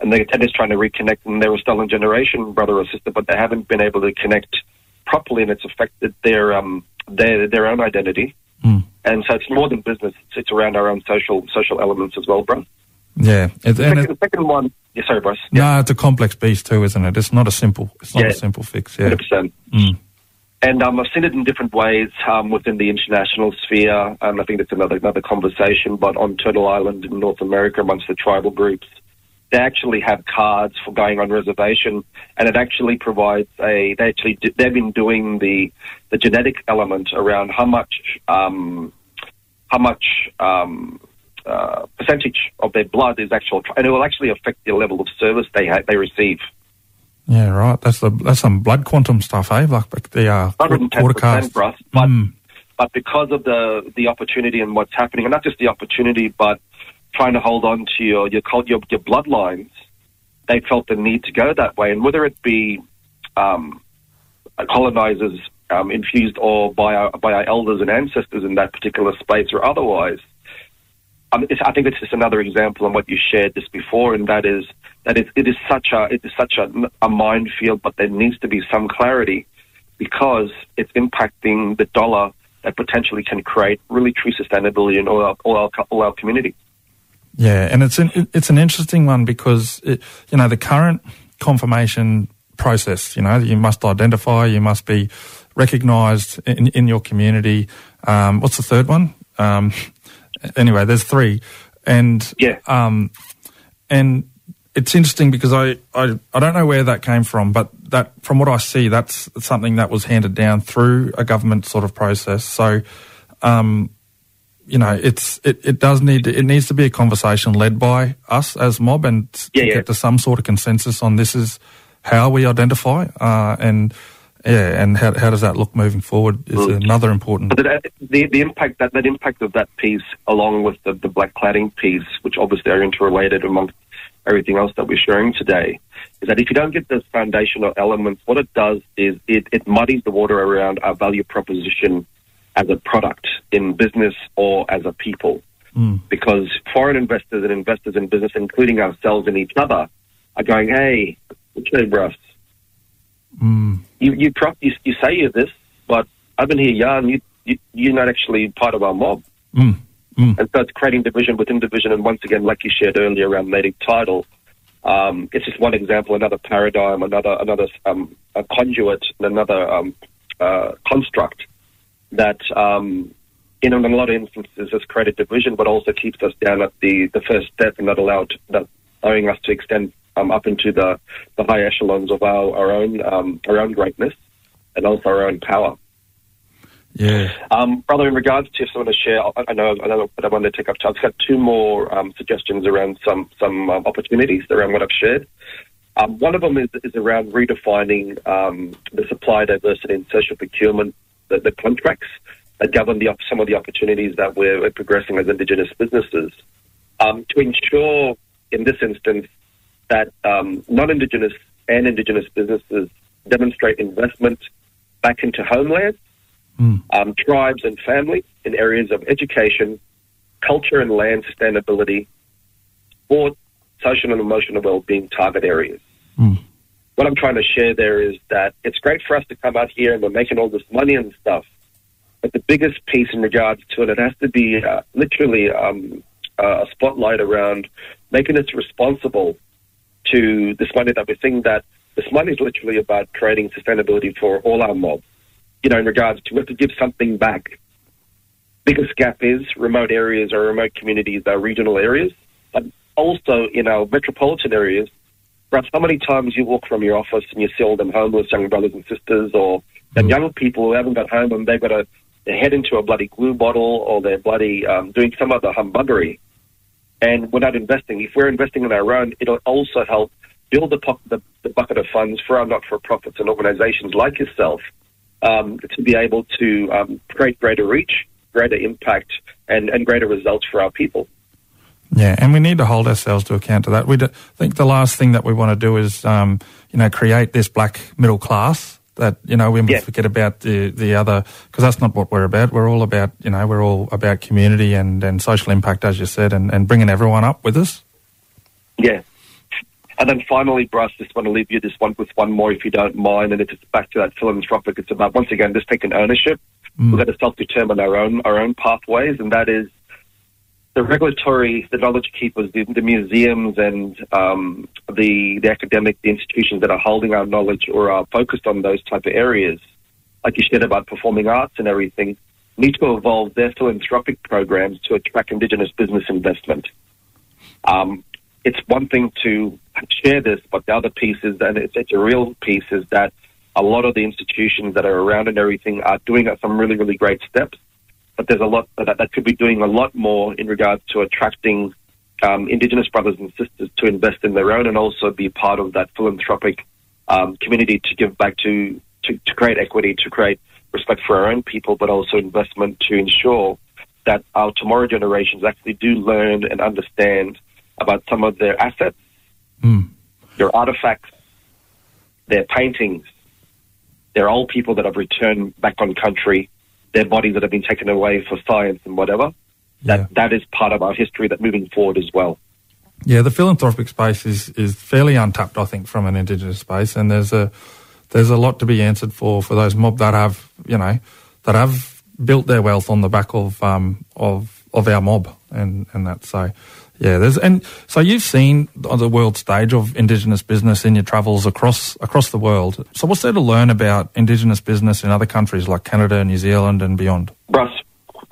and they're just trying to reconnect and they're a stolen generation brother or sister, but they haven't been able to connect properly and it's affected their um, their their own identity. Mm. And so it's more than business; it's around our own social social elements as well, bro. Yeah, the, second, it, the second one yeah, sorry, Bryce. Yeah. No, it's a complex beast too, isn't it? It's not a simple. It's not yeah. a simple fix. Yeah, 100%. Mm. And um, I've seen it in different ways um, within the international sphere. Um, I think that's another another conversation. But on Turtle Island in North America, amongst the tribal groups, they actually have cards for going on reservation, and it actually provides a. They actually they've been doing the the genetic element around how much um, how much um, uh, percentage of their blood is actual, and it will actually affect the level of service they ha- they receive. Yeah, right. That's the that's some blood quantum stuff, eh? Like the uh. For us, but mm. but because of the the opportunity and what's happening, and not just the opportunity, but trying to hold on to your your your, your bloodlines, they felt the need to go that way, and whether it be um, colonizers um, infused or by our by our elders and ancestors in that particular space or otherwise, um, I think it's just another example of what you shared this before, and that is that it, it is such a it is such a, a minefield, but there needs to be some clarity because it's impacting the dollar that potentially can create really true sustainability in all our, all our, all our community. Yeah, and it's an, it's an interesting one because it, you know the current confirmation process. You know, you must identify, you must be recognised in, in your community. Um, what's the third one? Um, <laughs> anyway, there's three, and yeah, um, and it's interesting because I, I I don't know where that came from, but that from what I see, that's something that was handed down through a government sort of process. So, um, you know, it's it, it does need it needs to be a conversation led by us as mob and yeah, yeah. get to some sort of consensus on this is how we identify uh, and yeah, and how, how does that look moving forward is mm. another important. The, the, the, impact that, that impact of that piece, along with the, the black cladding piece, which obviously are interrelated amongst everything else that we're sharing today, is that if you don't get those foundational elements, what it does is it, it muddies the water around our value proposition as a product in business or as a people. Mm. Because foreign investors and investors in business, including ourselves and each other, are going, hey, okay, Russ, Mm. You you, you you say you're this, but I've been here young. You, you you're not actually part of our mob. Mm. And so it's creating division within division. And once again, like you shared earlier around native title, um, it's just one example, another paradigm, another another um, a conduit, another um, uh, construct that, um, in a lot of instances, has created division, but also keeps us down at the, the first step and not allowed that allowing us to extend um, up into the, the high echelons of our, our own um, our own greatness and also our own power. Yeah. Um, brother, in regards to if someone to share, I, I know, I know, but I want to take up time. I've got two more um, suggestions around some some um, opportunities around what I've shared. Um, one of them is, is around redefining um, the supply diversity and social procurement, the, the contracts that govern the, some of the opportunities that we're, progressing as Indigenous businesses. Um, to ensure, in this instance, that um, non-Indigenous and Indigenous businesses demonstrate investment back into homeland, Mm. um, tribes and families in areas of education, culture and land sustainability, sport, social and emotional well-being target areas. Mm. What I'm trying to share there is that it's great for us to come out here and we're making all this money and stuff, but the biggest piece in regards to it, it has to be uh, literally um, uh, a spotlight around making us responsible to this money that we're seeing that this money is literally about creating sustainability for all our mobs. You know, in regards to we have to give something back. Biggest gap is remote areas or remote communities, our regional areas, but also in our metropolitan areas. Perhaps how many times you walk from your office and you see all them homeless young brothers and sisters or them young people who haven't got home and they've got to head into a bloody glue bottle or they're bloody um, doing some other humbuggery. And we're not investing. If we're investing in our own, it'll also help build the, po- the, the bucket of funds for our not-for-profits and organisations like yourself um, to be able to um, create greater reach, greater impact, and, and greater results for our people. Yeah, and we need to hold ourselves to account to that. We do, think the last thing that we want to do is, um, you know, create this black middle class that you know we Yeah. forget about the the other because that's not what we're about. We're all about you know we're all about community and and social impact, as you said, and and bringing everyone up with us. Yeah. And then finally, Bryce, just want to leave you this one with one more, if you don't mind, and it's back to that philanthropic. It's about once again just taking ownership. We've got to self-determine our own our own pathways, and that is the regulatory, the knowledge keepers, the, the museums, and um, the the academic, the institutions that are holding our knowledge or are focused on those type of areas, like you said about performing arts and everything, need to evolve their philanthropic programs to attract Indigenous business investment. Um, it's one thing to share this, but the other piece is, and it's, it's a real piece, is that a lot of the institutions that are around and everything are doing some really, really great steps. But there's a lot that, that could be doing a lot more in regards to attracting um, Indigenous brothers and sisters to invest in their own and also be part of that philanthropic um, community to give back to, to, to create equity, to create respect for our own people, but also investment to ensure that our tomorrow generations actually do learn and understand about some of their assets, Mm. their artifacts, their paintings, their old people that have returned back on country, their bodies that have been taken away for science and whatever. Yeah. That that is part of our history that moving forward as well. Yeah, the philanthropic space is, is fairly untapped, I think, from an Indigenous space, and there's a there's a lot to be answered for for those mob that have you know that have built their wealth on the back of um of of our mob and and that so yeah there's and so you've seen on the world stage of Indigenous business in your travels across across the world. So what's there to learn about Indigenous business in other countries like Canada, New Zealand, and beyond? Russ,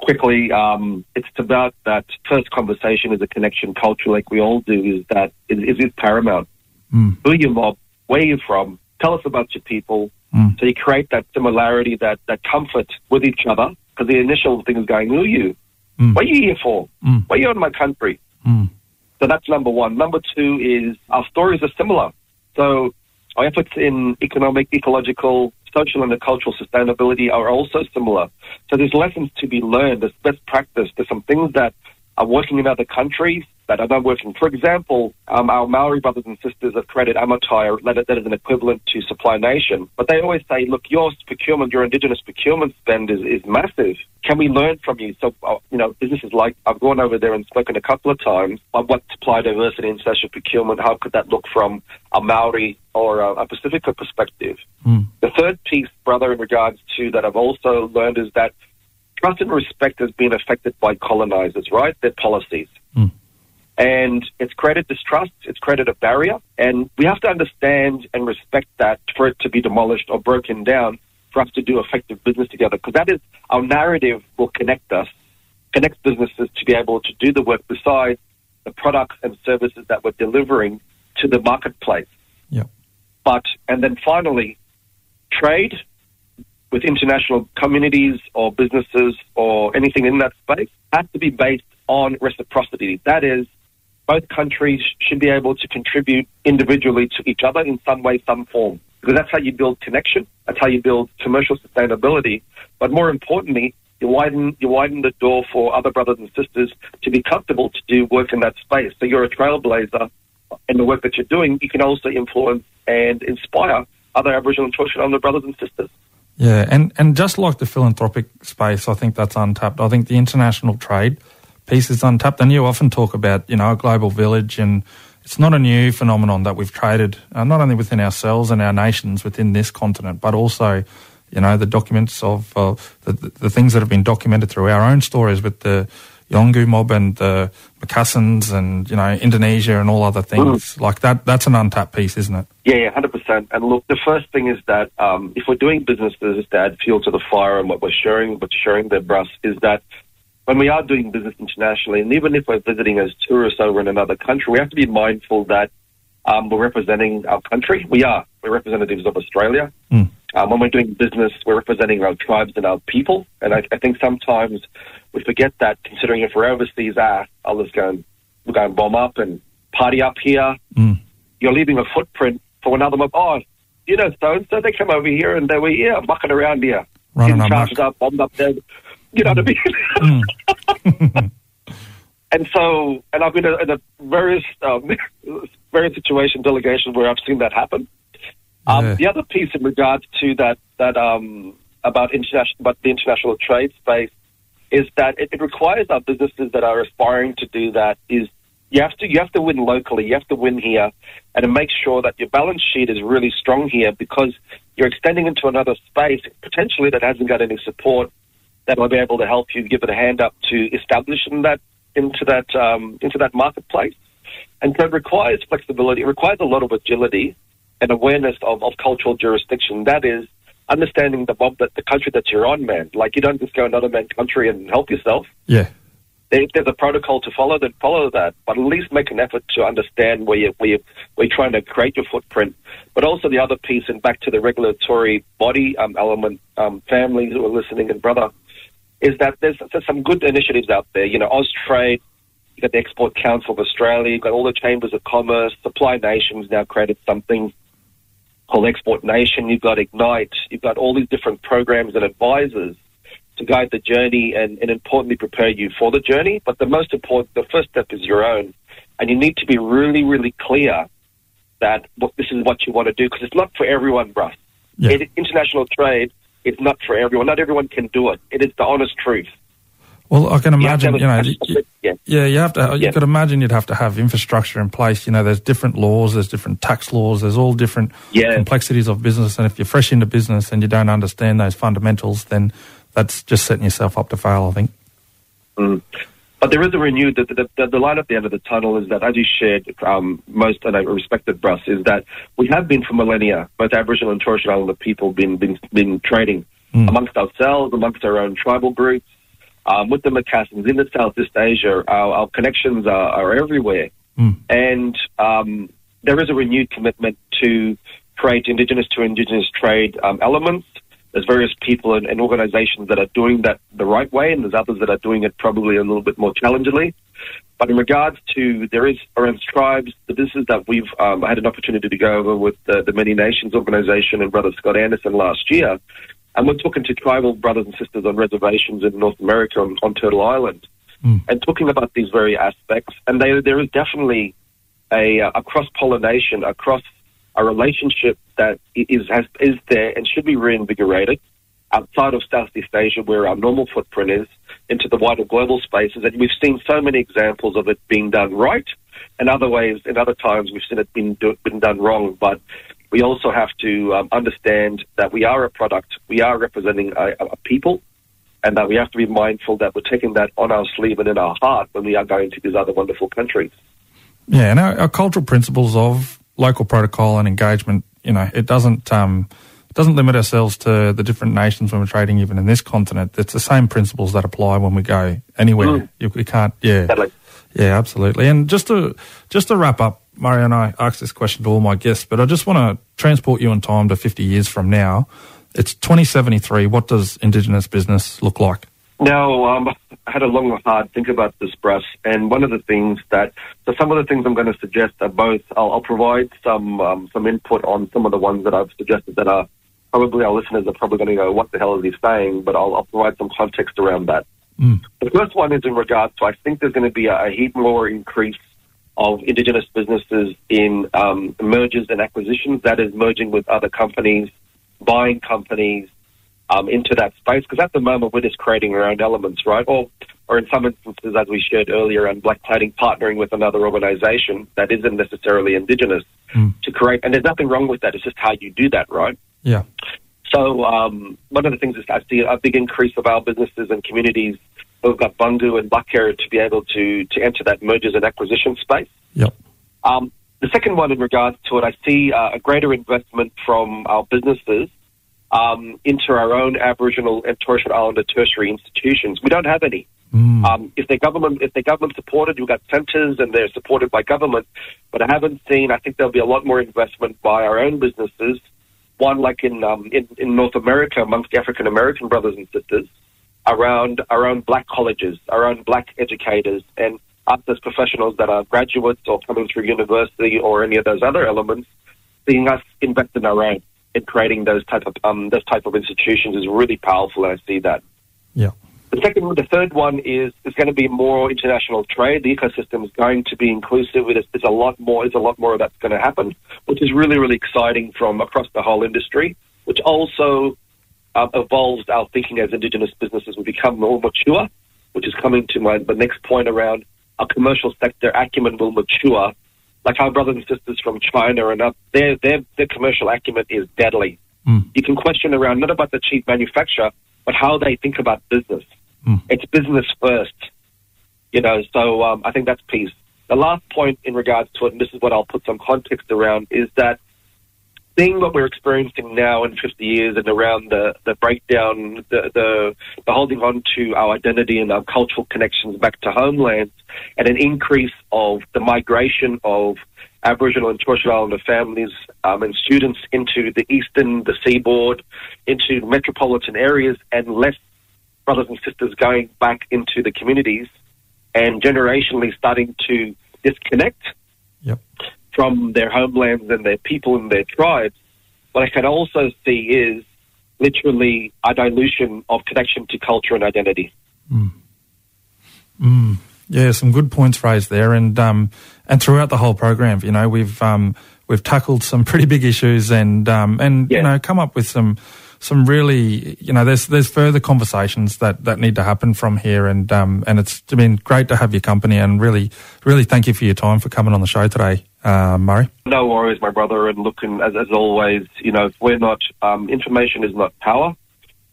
quickly, um, it's about that first conversation is a connection culture, like we all do, is that is, is, paramount. Mm. Who are you mob? Where are you from? Tell us about your people. Mm. So you create that similarity, that, that comfort with each other, because the initial thing is going, who are you? Mm. What are you here for? Mm. Why are you in my country? Mm. So that's number one. Number two is our stories are similar. So our efforts in economic, ecological, social, and cultural sustainability are also similar. So there's lessons to be learned. There's best practice. There's some things that are working in other countries that are not working. For example, um, our Maori brothers and sisters have created Amotai, that that is an equivalent to Supply Nation. But they always say, look, your procurement, your indigenous procurement spend is, is massive. Can we learn from you? So, uh, you know, businesses like, I've gone over there and spoken a couple of times on what supply diversity and social procurement, how could that look from a Maori or a, a Pacifica perspective? Mm. The third piece, brother, in regards to that I've also learned is that trust and respect has been affected by colonizers, right? Their policies. Mm. And it's created distrust, it's created a barrier, and we have to understand and respect that for it to be demolished or broken down for us to do effective business together because that is our narrative will connect us, connect businesses to be able to do the work besides the products and services that we're delivering to the marketplace. Yeah. But, and then finally, trade with international communities or businesses or anything in that space has to be based on reciprocity. That is, both countries should be able to contribute individually to each other in some way, some form. Because that's how you build connection. That's how you build commercial sustainability. But more importantly, you widen you widen the door for other brothers and sisters to be comfortable to do work in that space. So you're a trailblazer in the work that you're doing. You can also influence and inspire other Aboriginal and Torres Strait Islander brothers and sisters. Yeah, and, and just like the philanthropic space, I think that's untapped. I think the international trade piece is untapped. And you often talk about, you know, a global village, and it's not a new phenomenon that we've traded, uh, not only within ourselves and our nations within this continent, but also, you know, the documents of uh, the, the things that have been documented through our own stories with the Yolngu mob and the Macassans and, you know, Indonesia and all other things. Mm. Like that, that's an untapped piece, isn't it? Yeah, yeah, 100%. And look, the first thing is that um, if we're doing businesses to add fuel to the fire and what we're sharing, what's sharing the brass is that when we are doing business internationally, and even if we're visiting as tourists over in another country, we have to be mindful that um, we're representing our country. We are. We're representatives of Australia. Mm. Um, when we're doing business, we're representing our tribes and our people. And I, I think sometimes we forget that, considering if we're overseas, ah, I'll just go and, we'll go and bomb up and party up here. Mm. You're leaving a footprint for another mob. Oh, you know, so and so they come over here and they were here mucking around here, Running getting charged up, bombed up there. You know what I mean? <laughs> Mm. <laughs> and so, and I've been in a various um, <laughs> various situation delegation where I've seen that happen. Um, yeah. The other piece in regards to that that um, about international, about the international trade space, is that it, it requires our businesses that are aspiring to do that is you have to you have to win locally, you have to win here, and to make sure that your balance sheet is really strong here because you're extending into another space potentially that hasn't got any support that will be able to help you give it a hand up to establish in that into that um, into that marketplace. And so it requires flexibility. It requires a lot of agility and awareness of, of cultural jurisdiction. That is understanding the that the country that you're on, man. Like you don't just go another man country and help yourself. Yeah. If there's a protocol to follow, then follow that. But at least make an effort to understand where you where you where you're trying to create your footprint. But also the other piece, and back to the regulatory body um, element, um, families who are listening and brother is that there's, there's some good initiatives out there. You know, Austrade, you've got the Export Council of Australia, you've got all the chambers of commerce, Supply Nations now created something called Export Nation, you've got Ignite, you've got all these different programs and advisors to guide the journey and, and importantly prepare you for the journey. But the most important, the first step is your own. And you need to be really, really clear that this is what you want to do because it's not for everyone, bruh. Yeah. international trade it's not for everyone. Not everyone can do it. It is the honest truth. Well, I can imagine, you, you know, you, yeah. yeah, you have to, you yeah. could imagine you'd have to have infrastructure in place. You know, there's different laws, there's different tax laws, there's all different yeah. complexities of business. And if you're fresh into business and you don't understand those fundamentals, then that's just setting yourself up to fail, I think. Mm. But there is a renewed, the, the, the, the, light at the end of the tunnel is that, as you shared, um, most, and I respected Bruss, is that we have been for millennia, both Aboriginal and Torres Strait Islander people, been, been, been trading mm. amongst ourselves, amongst our own tribal groups, um, with the Macassans in the Southeast Asia. Our, our connections are, are everywhere. Mm. And um, there is a renewed commitment to create Indigenous to Indigenous trade um, elements there's various people and, and, organizations that are doing that the right way, and there's others that are doing it probably a little bit more challengingly. But in regards to, there is around tribes, the business that we've um, had an opportunity to go over with the, the Many Nations organization and Brother Scott Anderson last year. And we're talking to tribal brothers and sisters on reservations in North America on, on Turtle Island mm. and talking about these very aspects. And they, there is definitely a, a cross pollination across a relationship that is has, is there and should be reinvigorated outside of Southeast Asia, where our normal footprint is, into the wider global spaces. And we've seen so many examples of it being done right, and other ways, in other times, we've seen it being do, been done wrong. But we also have to um, understand that we are a product, we are representing a, a people, and that we have to be mindful that we're taking that on our sleeve and in our heart when we are going to these other wonderful countries. Yeah, and our, our cultural principles of local protocol and engagement, you know, it doesn't um, doesn't limit ourselves to the different nations when we're trading, even in this continent. It's the same principles that apply when we go anywhere. Mm. You, we can't, yeah, Totally. yeah, absolutely. And just to just to wrap up, Murray and I ask this question to all my guests, but I just want to transport you in time to 50 years from now. It's 2073. What does Indigenous business look like? Now, um, <laughs> I had a long and hard think about this, Bruce, and one of the things that, so some of the things I'm going to suggest are both, I'll, I'll provide some um, some input on some of the ones that I've suggested that are probably our listeners are probably going to go, what the hell is he saying? But I'll, I'll provide some context around that. Mm. The first one is in regards to, I think there's going to be a, a heap more increase of Indigenous businesses in um, mergers and acquisitions, that is merging with other companies, buying companies, um, into that space because at the moment we're just creating our own elements, right? Or, or in some instances, as we shared earlier, and black cladding partnering with another organisation that isn't necessarily indigenous Mm. to create. And there's nothing wrong with that. It's just how you do that, right? Yeah. So um, one of the things is I see a big increase of our businesses and communities who've got Bungu and Blackhair to be able to to enter that mergers and acquisition space. Yep. Um, the second one, in regards to it, I see uh, a greater investment from our businesses um, into our own Aboriginal and Torres Strait Islander tertiary institutions. We don't have any. Mm. Um, if they're government, if they're government supported, you've got centres and they're supported by government. But I haven't seen. I think there'll be a lot more investment by our own businesses. One like in um, in, in North America amongst African American brothers and sisters around our own black colleges, our own black educators, and us as professionals that are graduates or coming through university or any of those other elements, seeing us invest in our own in creating those type of um, those type of institutions is really powerful, and I see that. Yeah. The second, the third one is is going to be more international trade. The ecosystem is going to be inclusive. There's, there's a lot more. There's a lot more of that's going to happen, which is really really exciting from across the whole industry. Which also um, evolves our thinking as Indigenous businesses. We become more mature, which is coming to my the next point around our commercial sector acumen will mature. Like our brothers and sisters from China and up, their their their commercial acumen is deadly. Mm. You can question around not about the cheap manufacturer, but how they think about business. Mm. It's business first, you know. So um, I think that's piece. The last point in regards to it, and this is what I'll put some context around, is that seeing what we're experiencing now in 50 years and around the, the breakdown, the, the, the holding on to our identity and our cultural connections back to homelands, and an increase of the migration of Aboriginal and Torres Strait Islander families um, and students into the eastern, the seaboard, into metropolitan areas, and less brothers and sisters going back into the communities, and generationally starting to disconnect Yep. From their homelands and their people and their tribes. What I can also see is literally a dilution of connection to culture and identity. Mm. Yeah, some good points raised there, and um, and throughout the whole program, you know, we've um, we've tackled some pretty big issues, and um, and you know, come up with some some really, you know, there's there's further conversations that, that need to happen from here, and um, and it's been great to have your company, and really really thank you for your time for coming on the show today, uh, Murray. No worries, my brother. And looking as, as always, you know, we're not, um, information is not power.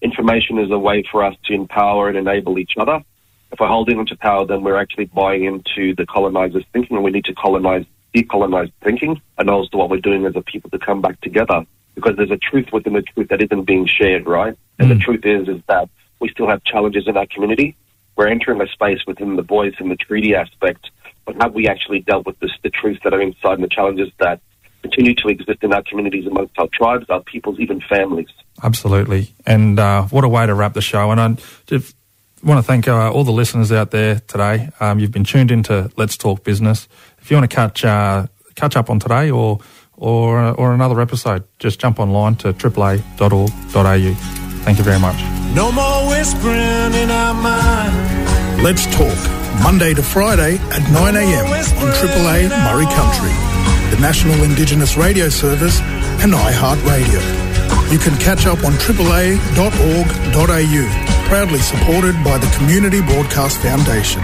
Information is a way for us to empower and enable each other. If we're holding onto power, then we're actually buying into the colonizers' thinking, and we need to colonize, decolonize thinking, and also what we're doing as a people to come back together. Because there's a truth within the truth that isn't being shared, right? And the Mm. truth is, is that we still have challenges in our community. We're entering a space within the voice and the treaty aspect, but have we actually dealt with this, the truths that are inside and the challenges that continue to exist in our communities amongst our tribes, our peoples, even families? Absolutely. And uh, what a way to wrap the show. And I just want to thank uh, all the listeners out there today. Um, you've been tuned into Let's Talk Business. If you want to catch uh, catch up on today or or or another episode, just jump online to aaa.org.au. Thank you very much. No more whispering in our mind. Let's talk. Monday to Friday at 9 a.m. on AAA Murri Country, the National Indigenous Radio Service, and iHeartRadio. You can catch up on AAA.org.au, proudly supported by the Community Broadcast Foundation.